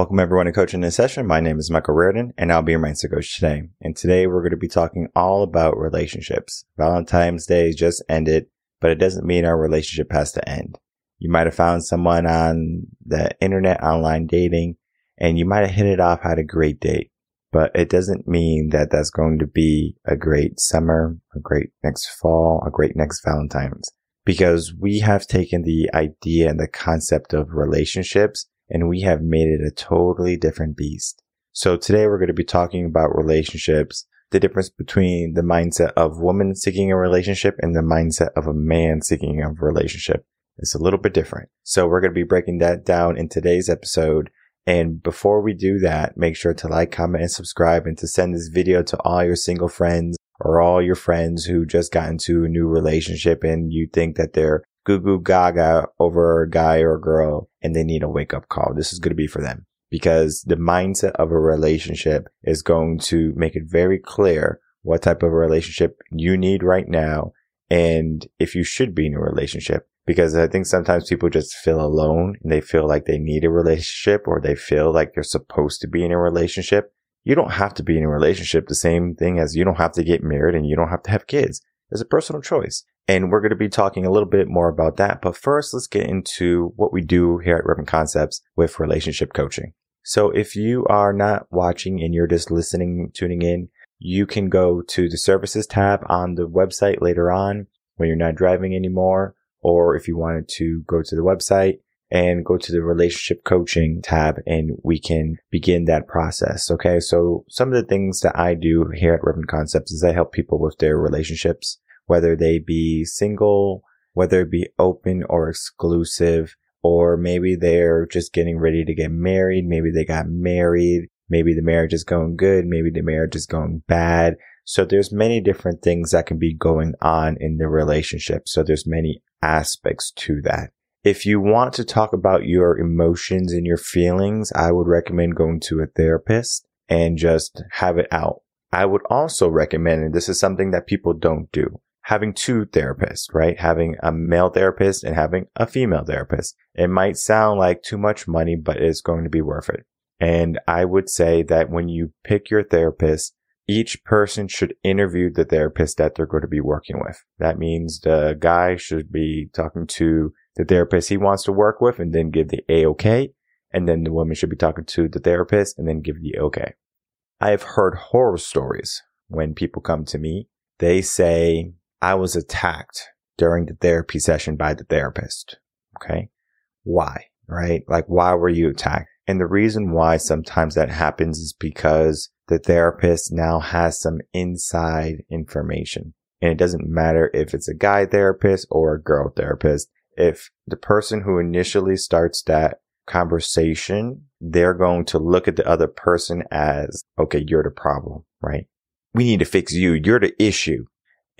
Welcome everyone to Coaching in this Session. My name is Michael Rearden and I'll be your mindset coach today. And today we're going to be talking all about relationships. Valentine's Day just ended, but it doesn't mean our relationship has to end. You might have found someone on the internet, online dating, and you might have hit it off, had a great date, but it doesn't mean that that's going to be a great summer, a great next fall, a great next Valentine's because we have taken the idea and the concept of relationships and we have made it a totally different beast. So today we're going to be talking about relationships, the difference between the mindset of woman seeking a relationship and the mindset of a man seeking a relationship. It's a little bit different. So we're going to be breaking that down in today's episode. And before we do that, make sure to like, comment, and subscribe and to send this video to all your single friends or all your friends who just got into a new relationship and you think that they're goo goo gaga over a guy or a girl and they need a wake up call. This is going to be for them because the mindset of a relationship is going to make it very clear what type of relationship you need right now and if you should be in a relationship because I think sometimes people just feel alone and they feel like they need a relationship or they feel like they're supposed to be in a relationship. You don't have to be in a relationship. The same thing as you don't have to get married and you don't have to have kids. It's a personal choice. And we're going to be talking a little bit more about that. But first, let's get into what we do here at Reven Concepts with relationship coaching. So if you are not watching and you're just listening, tuning in, you can go to the services tab on the website later on when you're not driving anymore or if you wanted to go to the website and go to the relationship coaching tab and we can begin that process. Okay. So some of the things that I do here at Reven Concepts is I help people with their relationships, whether they be single, whether it be open or exclusive, or maybe they're just getting ready to get married. Maybe they got married. Maybe the marriage is going good. Maybe the marriage is going bad. So there's many different things that can be going on in the relationship. So there's many aspects to that. If you want to talk about your emotions and your feelings, I would recommend going to a therapist and just have it out. I would also recommend, and this is something that people don't do, having two therapists, right? Having a male therapist and having a female therapist. It might sound like too much money, but it's going to be worth it. And I would say that when you pick your therapist, each person should interview the therapist that they're going to be working with. That means the guy should be talking to the therapist he wants to work with and then give the A OK. And then the woman should be talking to the therapist and then give the OK. I have heard horror stories when people come to me. They say, I was attacked during the therapy session by the therapist. Okay. Why? Right? Like, why were you attacked? And the reason why sometimes that happens is because the therapist now has some inside information. And it doesn't matter if it's a guy therapist or a girl therapist. If the person who initially starts that conversation, they're going to look at the other person as, okay, you're the problem, right? We need to fix you. You're the issue.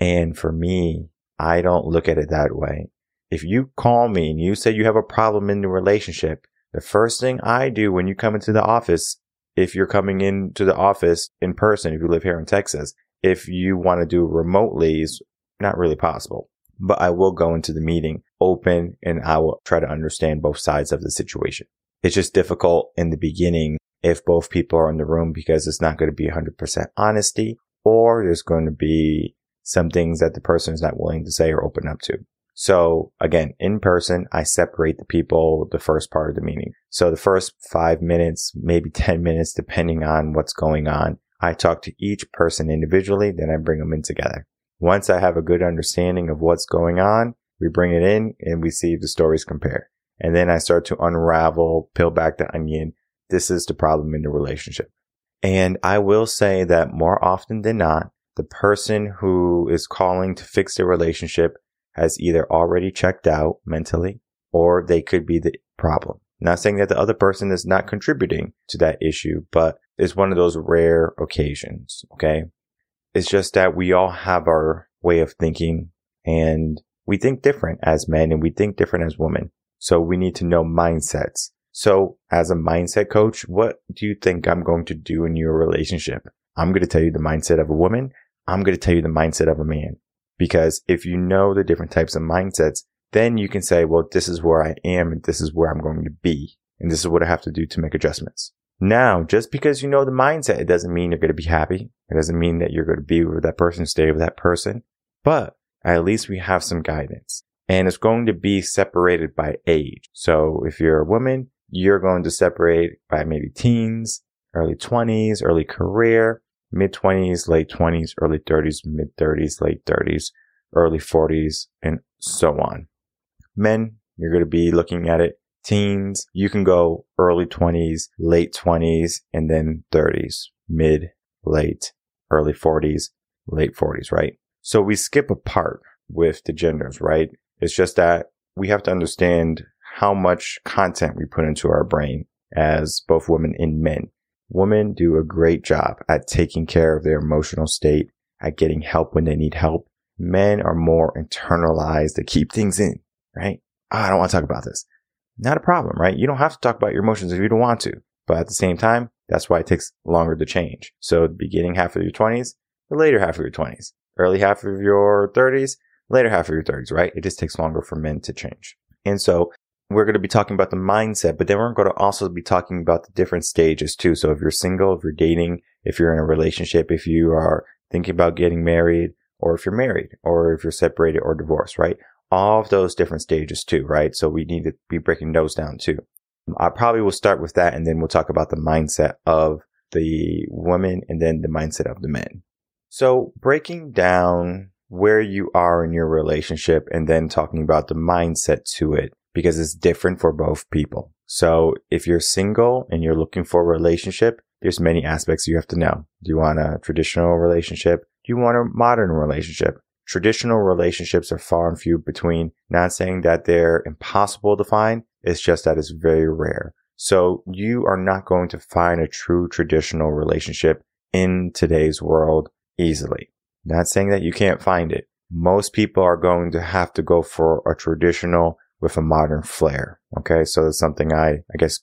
And for me, I don't look at it that way. If you call me and you say you have a problem in the relationship, the first thing I do when you come into the office, if you're coming into the office in person, if you live here in Texas, if you want to do remotely is not really possible, but I will go into the meeting open and I will try to understand both sides of the situation. It's just difficult in the beginning if both people are in the room because it's not going to be 100% honesty or there's going to be some things that the person is not willing to say or open up to. So again, in person, I separate the people the first part of the meeting. So the first five minutes, maybe 10 minutes, depending on what's going on, I talk to each person individually, then I bring them in together. Once I have a good understanding of what's going on, we bring it in and we see if the stories compare. And then I start to unravel, peel back the onion. This is the problem in the relationship. And I will say that more often than not, the person who is calling to fix the relationship has either already checked out mentally or they could be the problem. Not saying that the other person is not contributing to that issue, but it's one of those rare occasions. Okay. It's just that we all have our way of thinking and we think different as men and we think different as women. So we need to know mindsets. So as a mindset coach, what do you think I'm going to do in your relationship? I'm going to tell you the mindset of a woman. I'm going to tell you the mindset of a man. Because if you know the different types of mindsets, then you can say, well, this is where I am and this is where I'm going to be. And this is what I have to do to make adjustments. Now, just because you know the mindset, it doesn't mean you're going to be happy. It doesn't mean that you're going to be with that person, stay with that person, but at least we have some guidance and it's going to be separated by age. So if you're a woman, you're going to separate by maybe teens, early 20s, early career, mid 20s, late 20s, early 30s, mid 30s, late 30s, early 40s, and so on. Men, you're going to be looking at it teens. You can go early 20s, late 20s, and then 30s, mid, late, early 40s, late 40s, right? So we skip a part with the genders, right? It's just that we have to understand how much content we put into our brain as both women and men. Women do a great job at taking care of their emotional state, at getting help when they need help. Men are more internalized to keep things in, right? Oh, I don't want to talk about this. Not a problem, right? You don't have to talk about your emotions if you don't want to. But at the same time, that's why it takes longer to change. So the beginning half of your 20s, the later half of your 20s, early half of your 30s, later half of your 30s, right? It just takes longer for men to change. And so we're going to be talking about the mindset, but then we're going to also be talking about the different stages too. So if you're single, if you're dating, if you're in a relationship, if you are thinking about getting married, or if you're married, or if you're separated or divorced, right? All of those different stages too, right? So we need to be breaking those down too. I probably will start with that and then we'll talk about the mindset of the women and then the mindset of the men. So breaking down where you are in your relationship and then talking about the mindset to it because it's different for both people. So if you're single and you're looking for a relationship, there's many aspects you have to know. Do you want a traditional relationship? Do you want a modern relationship? Traditional relationships are far and few between. Not saying that they're impossible to find. It's just that it's very rare. So you are not going to find a true traditional relationship in today's world easily. Not saying that you can't find it. Most people are going to have to go for a traditional with a modern flair. Okay. So it's something I, I guess,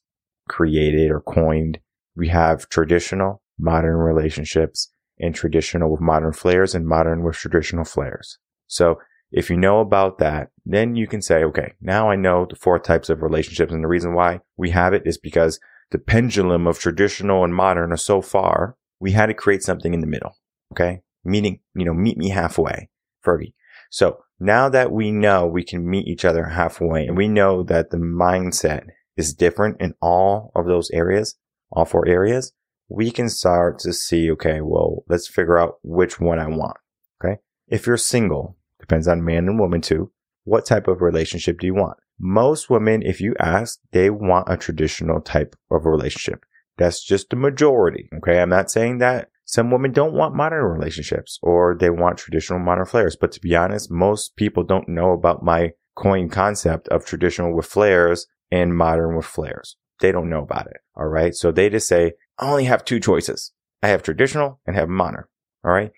created or coined. We have traditional, modern relationships and traditional with modern flares and modern with traditional flares. So if you know about that, then you can say, okay, now I know the four types of relationships. And the reason why we have it is because the pendulum of traditional and modern are so far, we had to create something in the middle. Okay Meaning, you know, meet me halfway, Fergie. So now that we know we can meet each other halfway and we know that the mindset is different in all of those areas, all four areas, we can start to see, okay, well, let's figure out which one I want. Okay. If you're single, depends on man and woman too. What type of relationship do you want? Most women, if you ask, they want a traditional type of relationship. That's just the majority. Okay. I'm not saying that some women don't want modern relationships or they want traditional modern flares. But to be honest, most people don't know about my coin concept of traditional with flares and modern with flares. They don't know about it. All right. So they just say, I only have two choices. I have traditional and have modern. All right.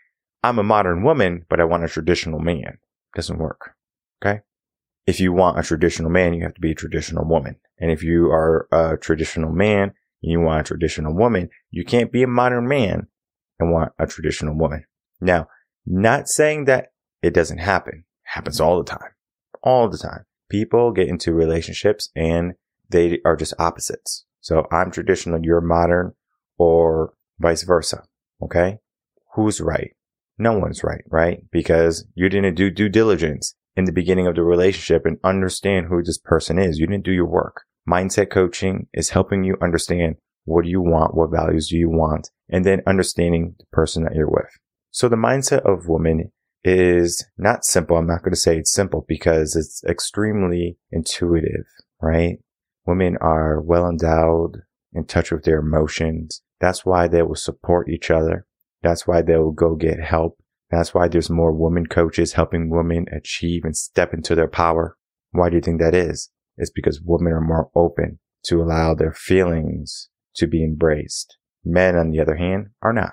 I'm a modern woman, but I want a traditional man. Doesn't work. Okay. If you want a traditional man, you have to be a traditional woman. And if you are a traditional man and you want a traditional woman, you can't be a modern man and want a traditional woman. Now, not saying that it doesn't happen. It happens all the time. All the time. People get into relationships and they are just opposites. So I'm traditional, you're modern, or vice versa. Okay. Who's right? No one's right, right? Because you didn't do due diligence in the beginning of the relationship and understand who this person is. You didn't do your work. Mindset coaching is helping you understand what do you want? What values do you want? And then understanding the person that you're with. So the mindset of women is not simple. I'm not going to say it's simple because it's extremely intuitive, right? Women are well endowed, in touch with their emotions. That's why they will support each other. That's why they will go get help. That's why there's more women coaches helping women achieve and step into their power. Why do you think that is? It's because women are more open to allow their feelings to be embraced. Men, on the other hand, are not.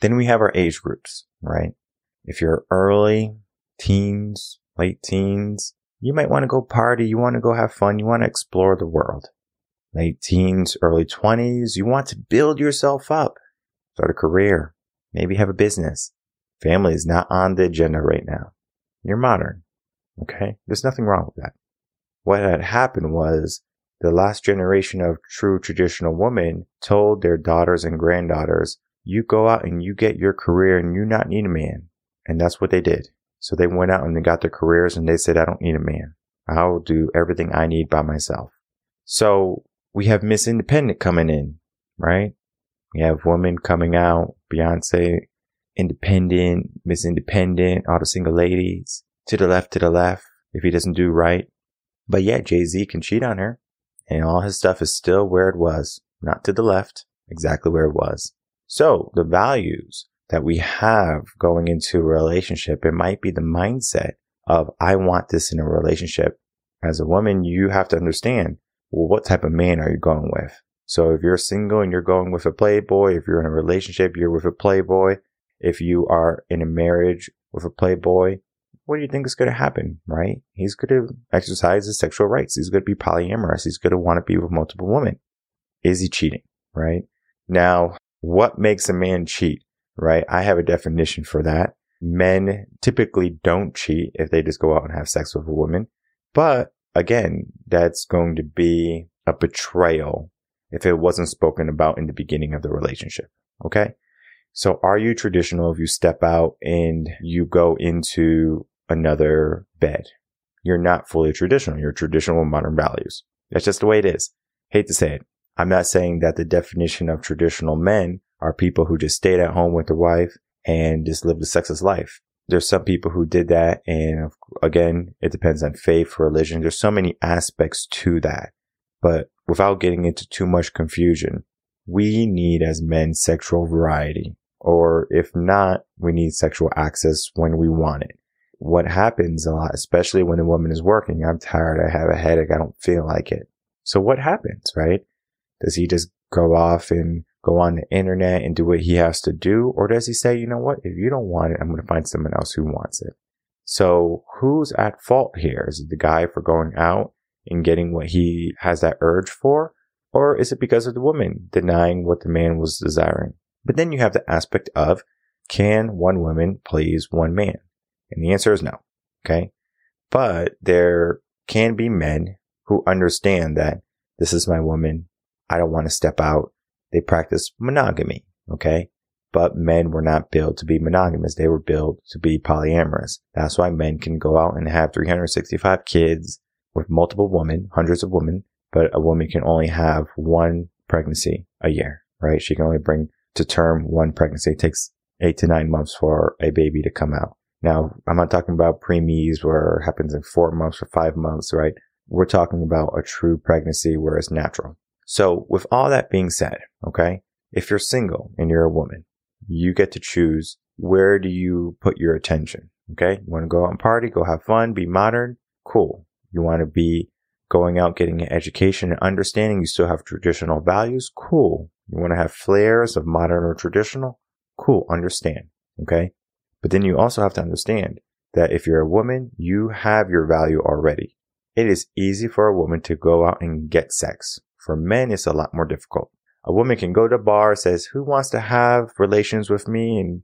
Then we have our age groups, right? If you're early teens, late teens, you might want to go party. You want to go have fun. You want to explore the world. Late teens, early twenties, you want to build yourself up, start a career, maybe have a business. Family is not on the agenda right now. You're modern. Okay. There's nothing wrong with that. What had happened was the last generation of true traditional women told their daughters and granddaughters, you go out and you get your career and you not need a man. And that's what they did. So they went out and they got their careers and they said, I don't need a man. I'll do everything I need by myself. So we have Miss Independent coming in, right? We have women coming out, Beyonce, Independent, Miss Independent, all the single ladies, to the left, to the left, if he doesn't do right. But yeah, Jay-Z can cheat on her and all his stuff is still where it was, not to the left, exactly where it was. So the values that we have going into a relationship, it might be the mindset of, I want this in a relationship. As a woman, you have to understand, well, what type of man are you going with? So if you're single and you're going with a playboy, if you're in a relationship, you're with a playboy. If you are in a marriage with a playboy, what do you think is going to happen, right? He's going to exercise his sexual rights. He's going to be polyamorous. He's going to want to be with multiple women. Is he cheating, right? Now, what makes a man cheat, right? I have a definition for that. Men typically don't cheat if they just go out and have sex with a woman. But again, that's going to be a betrayal if it wasn't spoken about in the beginning of the relationship. Okay. So are you traditional if you step out and you go into another bed. You're not fully traditional. You're traditional with modern values. That's just the way it is. Hate to say it. I'm not saying that the definition of traditional men are people who just stayed at home with their wife and just lived a sexless life. There's some people who did that. And again, it depends on faith, religion. There's so many aspects to that. But without getting into too much confusion, we need as men sexual variety. Or if not, we need sexual access when we want it what happens a lot, especially when the woman is working, I'm tired, I have a headache, I don't feel like it. So what happens, right? Does he just go off and go on the internet and do what he has to do? Or does he say, you know what? If you don't want it, I'm going to find someone else who wants it. So who's at fault here? Is it the guy for going out and getting what he has that urge for? Or is it because of the woman denying what the man was desiring? But then you have the aspect of can one woman please one man? And the answer is no. Okay. But there can be men who understand that this is my woman. I don't want to step out. They practice monogamy. Okay. But men were not built to be monogamous. They were built to be polyamorous. That's why men can go out and have 365 kids with multiple women, hundreds of women, but a woman can only have one pregnancy a year, right? She can only bring to term one pregnancy. It takes eight to nine months for a baby to come out. Now, I'm not talking about preemies where it happens in four months or five months, right? We're talking about a true pregnancy where it's natural. So with all that being said, okay, if you're single and you're a woman, you get to choose where do you put your attention? Okay. You want to go out and party, go have fun, be modern? Cool. You want to be going out, getting an education and understanding you still have traditional values? Cool. You want to have flares of modern or traditional? Cool. Understand. Okay. But then you also have to understand that if you're a woman, you have your value already. It is easy for a woman to go out and get sex. For men, it's a lot more difficult. A woman can go to a bar, says, who wants to have relations with me? And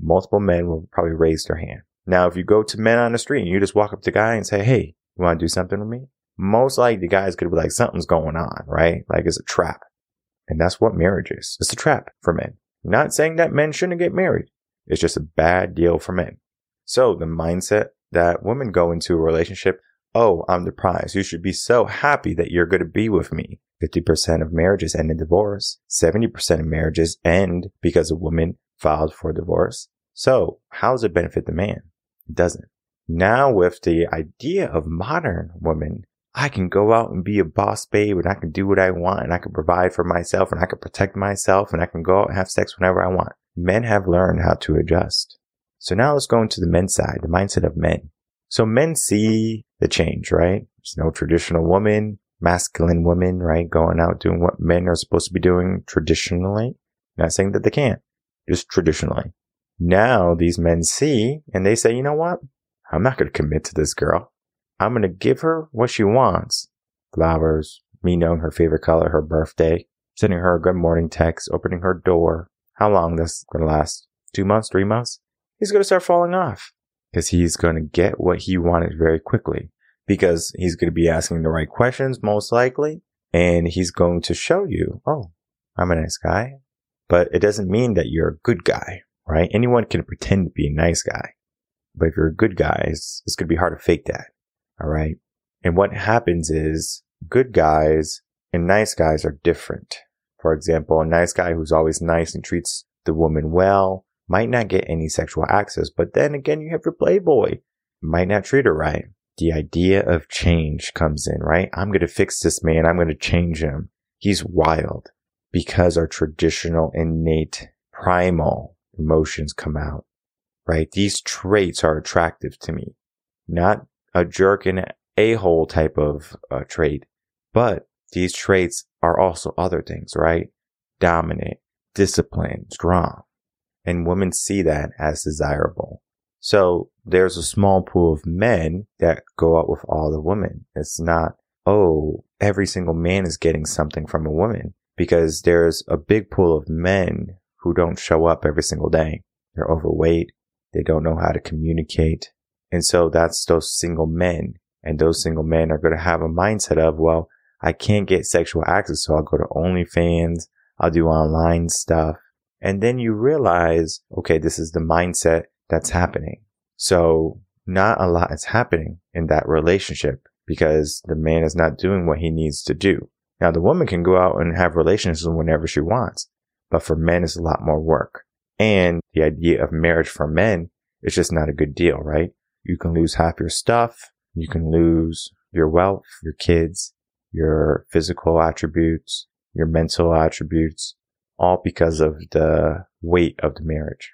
multiple men will probably raise their hand. Now, if you go to men on the street and you just walk up to a guy and say, Hey, you want to do something with me? Most likely the guy's to be like, something's going on, right? Like it's a trap. And that's what marriage is. It's a trap for men. Not saying that men shouldn't get married. It's just a bad deal for men. So the mindset that women go into a relationship, oh, I'm the prize. You should be so happy that you're going to be with me. 50% of marriages end in divorce. 70% of marriages end because a woman filed for divorce. So how does it benefit the man? It doesn't. Now with the idea of modern women, I can go out and be a boss babe and I can do what I want and I can provide for myself and I can protect myself and I can go out and have sex whenever I want men have learned how to adjust. So now let's go into the men's side, the mindset of men. So men see the change, right? There's no traditional woman, masculine woman, right? Going out doing what men are supposed to be doing traditionally. Not saying that they can't, just traditionally. Now these men see and they say, you know what? I'm not going to commit to this girl. I'm going to give her what she wants. Flowers, me knowing her favorite color, her birthday, sending her a good morning text, opening her door, how long this is going to last? Two months, three months? He's going to start falling off because he's going to get what he wanted very quickly because he's going to be asking the right questions, most likely. and he's going to show you, oh, I'm a nice guy, but it doesn't mean that you're a good guy, right? Anyone can pretend to be a nice guy, but if you're a good guy, it's, it's going to be hard to fake that. All right. And what happens is good guys and nice guys are different. For example, a nice guy who's always nice and treats the woman well might not get any sexual access, but then again, you have your playboy, might not treat her right. The idea of change comes in, right? I'm going to fix this man. I'm going to change him. He's wild because our traditional innate primal emotions come out, right? These traits are attractive to me, not a jerk and a-hole type of uh, trait, but these traits are also other things, right? Dominant, disciplined, strong. And women see that as desirable. So there's a small pool of men that go out with all the women. It's not, oh, every single man is getting something from a woman because there's a big pool of men who don't show up every single day. They're overweight. They don't know how to communicate. And so that's those single men. And those single men are going to have a mindset of, well, I can't get sexual access. So I'll go to OnlyFans. I'll do online stuff. And then you realize, okay, this is the mindset that's happening. So not a lot is happening in that relationship because the man is not doing what he needs to do. Now the woman can go out and have relations whenever she wants, but for men it's a lot more work. And the idea of marriage for men is just not a good deal, right? You can lose half your stuff. You can lose your wealth, your kids, your physical attributes, your mental attributes, all because of the weight of the marriage.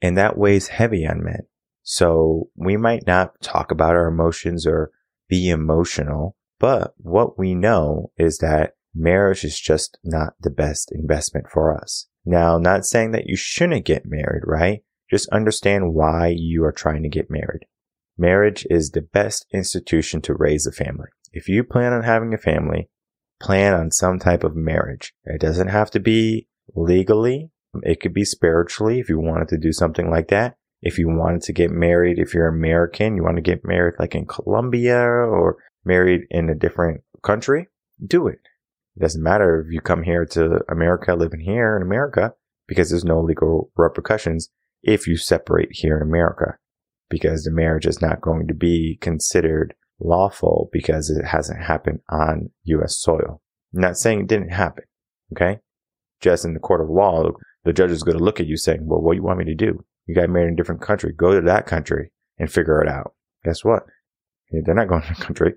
And that weighs heavy on men. So we might not talk about our emotions or be emotional, but what we know is that marriage is just not the best investment for us. Now, not saying that you shouldn't get married, right? Just understand why you are trying to get married. Marriage is the best institution to raise a family. If you plan on having a family, plan on some type of marriage. It doesn't have to be legally. It could be spiritually if you wanted to do something like that. If you wanted to get married, if you're American, you want to get married like in Colombia or married in a different country, do it. It doesn't matter if you come here to America, living here in America, because there's no legal repercussions if you separate here in America, because the marriage is not going to be considered lawful because it hasn't happened on U.S. soil. I'm not saying it didn't happen. Okay. Just in the court of law, the judge is going to look at you saying, well, what do you want me to do? You got married in a different country. Go to that country and figure it out. Guess what? They're not going to the country.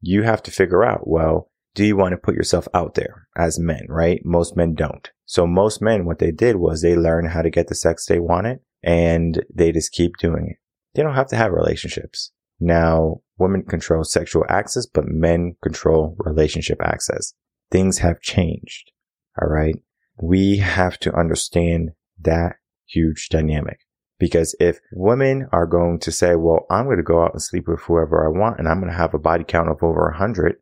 You have to figure out, well, do you want to put yourself out there as men, right? Most men don't. So most men, what they did was they learned how to get the sex they wanted and they just keep doing it. They don't have to have relationships. Now, women control sexual access, but men control relationship access. Things have changed. All right. We have to understand that huge dynamic. Because if women are going to say, well, I'm going to go out and sleep with whoever I want and I'm going to have a body count of over a hundred,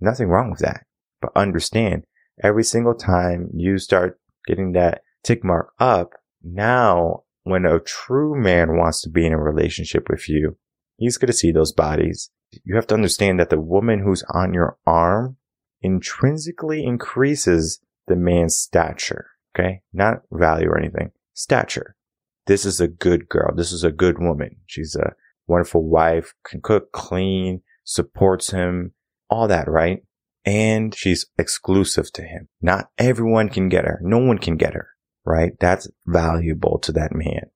nothing wrong with that. But understand every single time you start getting that tick mark up, now when a true man wants to be in a relationship with you, he's going to see those bodies. You have to understand that the woman who's on your arm intrinsically increases the man's stature. Okay. Not value or anything. Stature. This is a good girl. This is a good woman. She's a wonderful wife, can cook, clean, supports him, all that, right? And she's exclusive to him. Not everyone can get her. No one can get her, right? That's valuable to that man,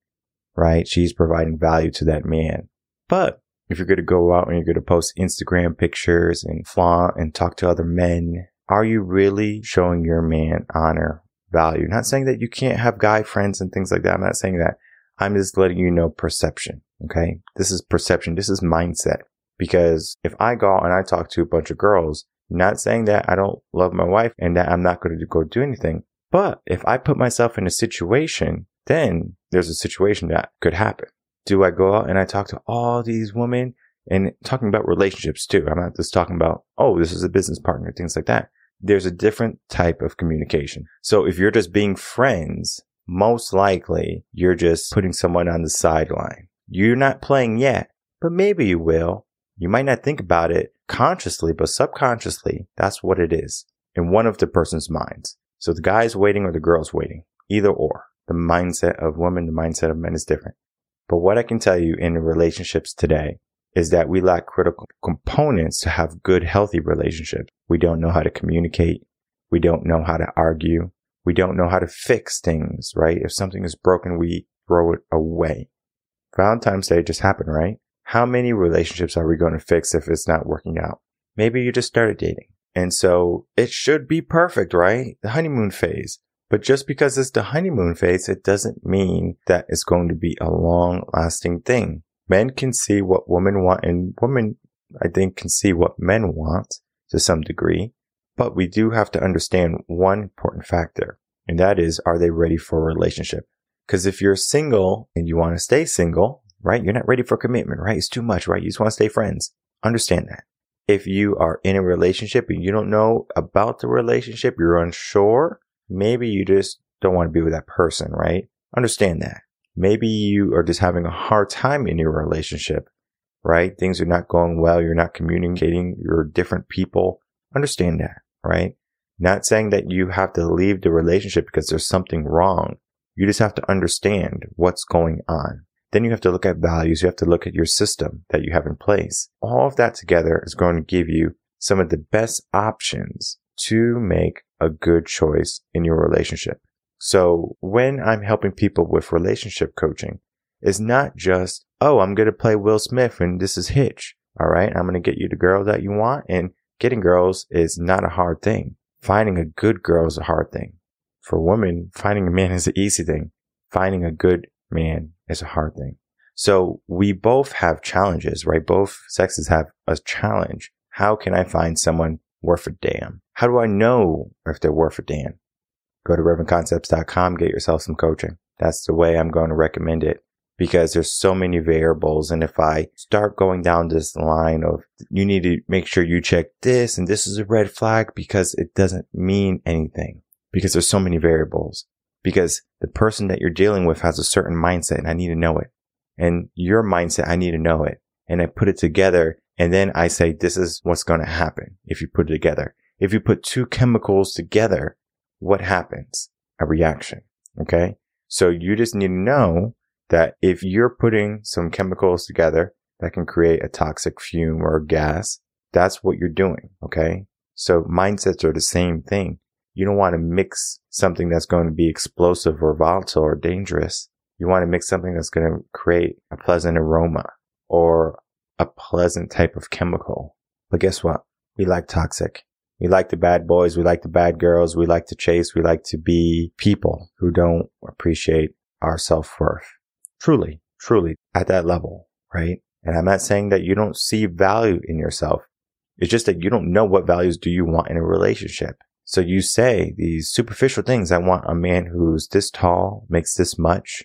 right? She's providing value to that man. But if you're going to go out and you're going to post Instagram pictures and flaunt and talk to other men, are you really showing your man honor, value? Not saying that you can't have guy friends and things like that. I'm not saying that. I'm just letting you know perception. Okay. This is perception. This is mindset. Because if I go and I talk to a bunch of girls, not saying that I don't love my wife and that I'm not going to go do anything. But if I put myself in a situation, then there's a situation that could happen do I go out and I talk to all these women and talking about relationships too? I'm not just talking about, oh, this is a business partner, things like that. There's a different type of communication. So if you're just being friends, most likely you're just putting someone on the sideline. You're not playing yet, but maybe you will. You might not think about it consciously, but subconsciously, that's what it is. in one of the person's minds. So the guy's waiting or the girl's waiting, either or. The mindset of women, the mindset of men is different. But what I can tell you in relationships today is that we lack critical components to have good, healthy relationships. We don't know how to communicate. We don't know how to argue. We don't know how to fix things, right? If something is broken, we throw it away. Valentine's Day just happened, right? How many relationships are we going to fix if it's not working out? Maybe you just started dating. And so it should be perfect, right? The honeymoon phase. But just because it's the honeymoon phase, it doesn't mean that it's going to be a long lasting thing. Men can see what women want and women, I think, can see what men want to some degree. But we do have to understand one important factor, and that is, are they ready for a relationship? Because if you're single and you want to stay single, right? You're not ready for commitment, right? It's too much, right? You just want to stay friends. Understand that. If you are in a relationship and you don't know about the relationship, you're unsure, maybe you just don't want to be with that person, right? Understand that. Maybe you are just having a hard time in your relationship, right? Things are not going well. You're not communicating. You're different people. Understand that, right? Not saying that you have to leave the relationship because there's something wrong. You just have to understand what's going on. Then you have to look at values. You have to look at your system that you have in place. All of that together is going to give you some of the best options to make a good choice in your relationship. So when I'm helping people with relationship coaching, it's not just, oh, I'm going to play Will Smith and this is Hitch. All right. I'm going to get you the girl that you want. And getting girls is not a hard thing. Finding a good girl is a hard thing. For women, finding a man is an easy thing. Finding a good man is a hard thing. So we both have challenges, right? Both sexes have a challenge. How can I find someone worth a damn? How do I know if they're worth a damn? Go to revenconcepts.com, get yourself some coaching. That's the way I'm going to recommend it because there's so many variables. And if I start going down this line of you need to make sure you check this and this is a red flag because it doesn't mean anything because there's so many variables because the person that you're dealing with has a certain mindset and I need to know it. And your mindset, I need to know it. And I put it together and then I say, this is what's going to happen if you put it together. If you put two chemicals together, what happens? A reaction. Okay. So you just need to know that if you're putting some chemicals together that can create a toxic fume or gas, that's what you're doing. Okay. So mindsets are the same thing. You don't want to mix something that's going to be explosive or volatile or dangerous. You want to mix something that's going to create a pleasant aroma or a pleasant type of chemical. But guess what? We like toxic. We like the bad boys. We like the bad girls. We like to chase. We like to be people who don't appreciate our self worth. Truly, truly at that level, right? And I'm not saying that you don't see value in yourself. It's just that you don't know what values do you want in a relationship. So you say these superficial things. I want a man who's this tall, makes this much.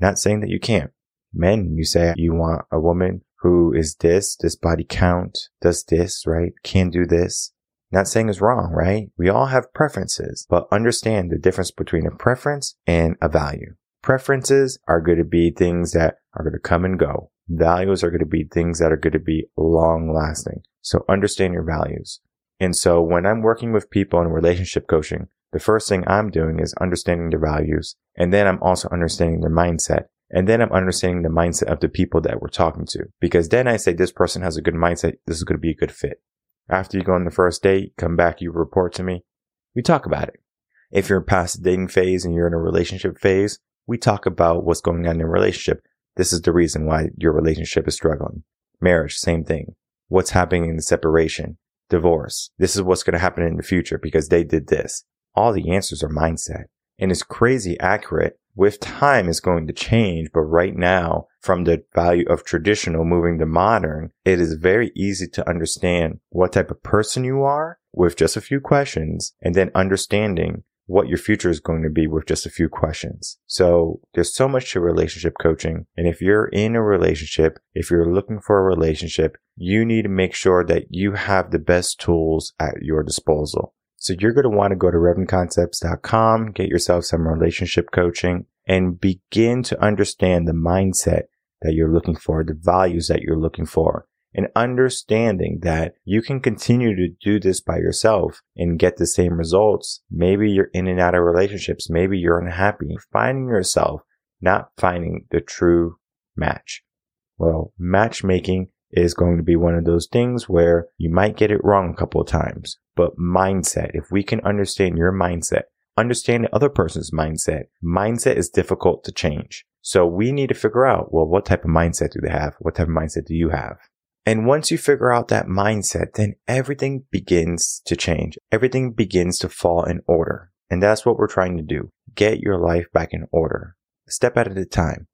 Not saying that you can't. Men, you say you want a woman who is this, this body count, does this, right? Can do this. Not saying it's wrong, right? We all have preferences, but understand the difference between a preference and a value. Preferences are going to be things that are going to come and go. Values are going to be things that are going to be long lasting. So understand your values. And so when I'm working with people in relationship coaching, the first thing I'm doing is understanding their values. And then I'm also understanding their mindset. And then I'm understanding the mindset of the people that we're talking to. Because then I say, this person has a good mindset. This is going to be a good fit. After you go on the first date, come back, you report to me. We talk about it. If you're past the dating phase and you're in a relationship phase, we talk about what's going on in your relationship. This is the reason why your relationship is struggling. Marriage, same thing. What's happening in the separation? divorce. This is what's going to happen in the future because they did this. All the answers are mindset and it's crazy accurate. With time, is going to change, but right now, from the value of traditional moving to modern, it is very easy to understand what type of person you are with just a few questions and then understanding what your future is going to be with just a few questions. So there's so much to relationship coaching. And if you're in a relationship, if you're looking for a relationship, you need to make sure that you have the best tools at your disposal. So you're going to want to go to revenconcepts.com, get yourself some relationship coaching and begin to understand the mindset that you're looking for, the values that you're looking for. and understanding that you can continue to do this by yourself and get the same results. Maybe you're in and out of relationships. Maybe you're unhappy. Finding yourself, not finding the true match. Well, matchmaking is going to be one of those things where you might get it wrong a couple of times, but mindset, if we can understand your mindset, understand the other person's mindset, mindset is difficult to change. So we need to figure out, well, what type of mindset do they have? What type of mindset do you have? And once you figure out that mindset, then everything begins to change. Everything begins to fall in order. And that's what we're trying to do. Get your life back in order, step at a time.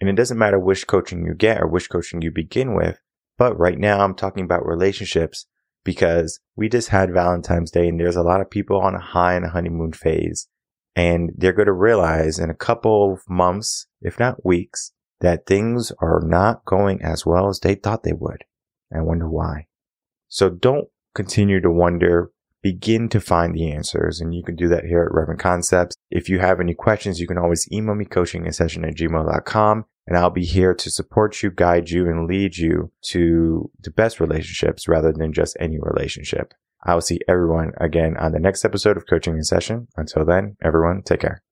And it doesn't matter which coaching you get or which coaching you begin with. But right now I'm talking about relationships because we just had Valentine's Day and there's a lot of people on a high and a honeymoon phase. And they're going to realize in a couple of months, if not weeks, that things are not going as well as they thought they would. I wonder why. So don't continue to wonder. Begin to find the answers. And you can do that here at Reven Concepts. If you have any questions, you can always email me coaching session at gmail.com and I'll be here to support you, guide you, and lead you to the best relationships rather than just any relationship. I will see everyone again on the next episode of Coaching in Session. Until then, everyone, take care.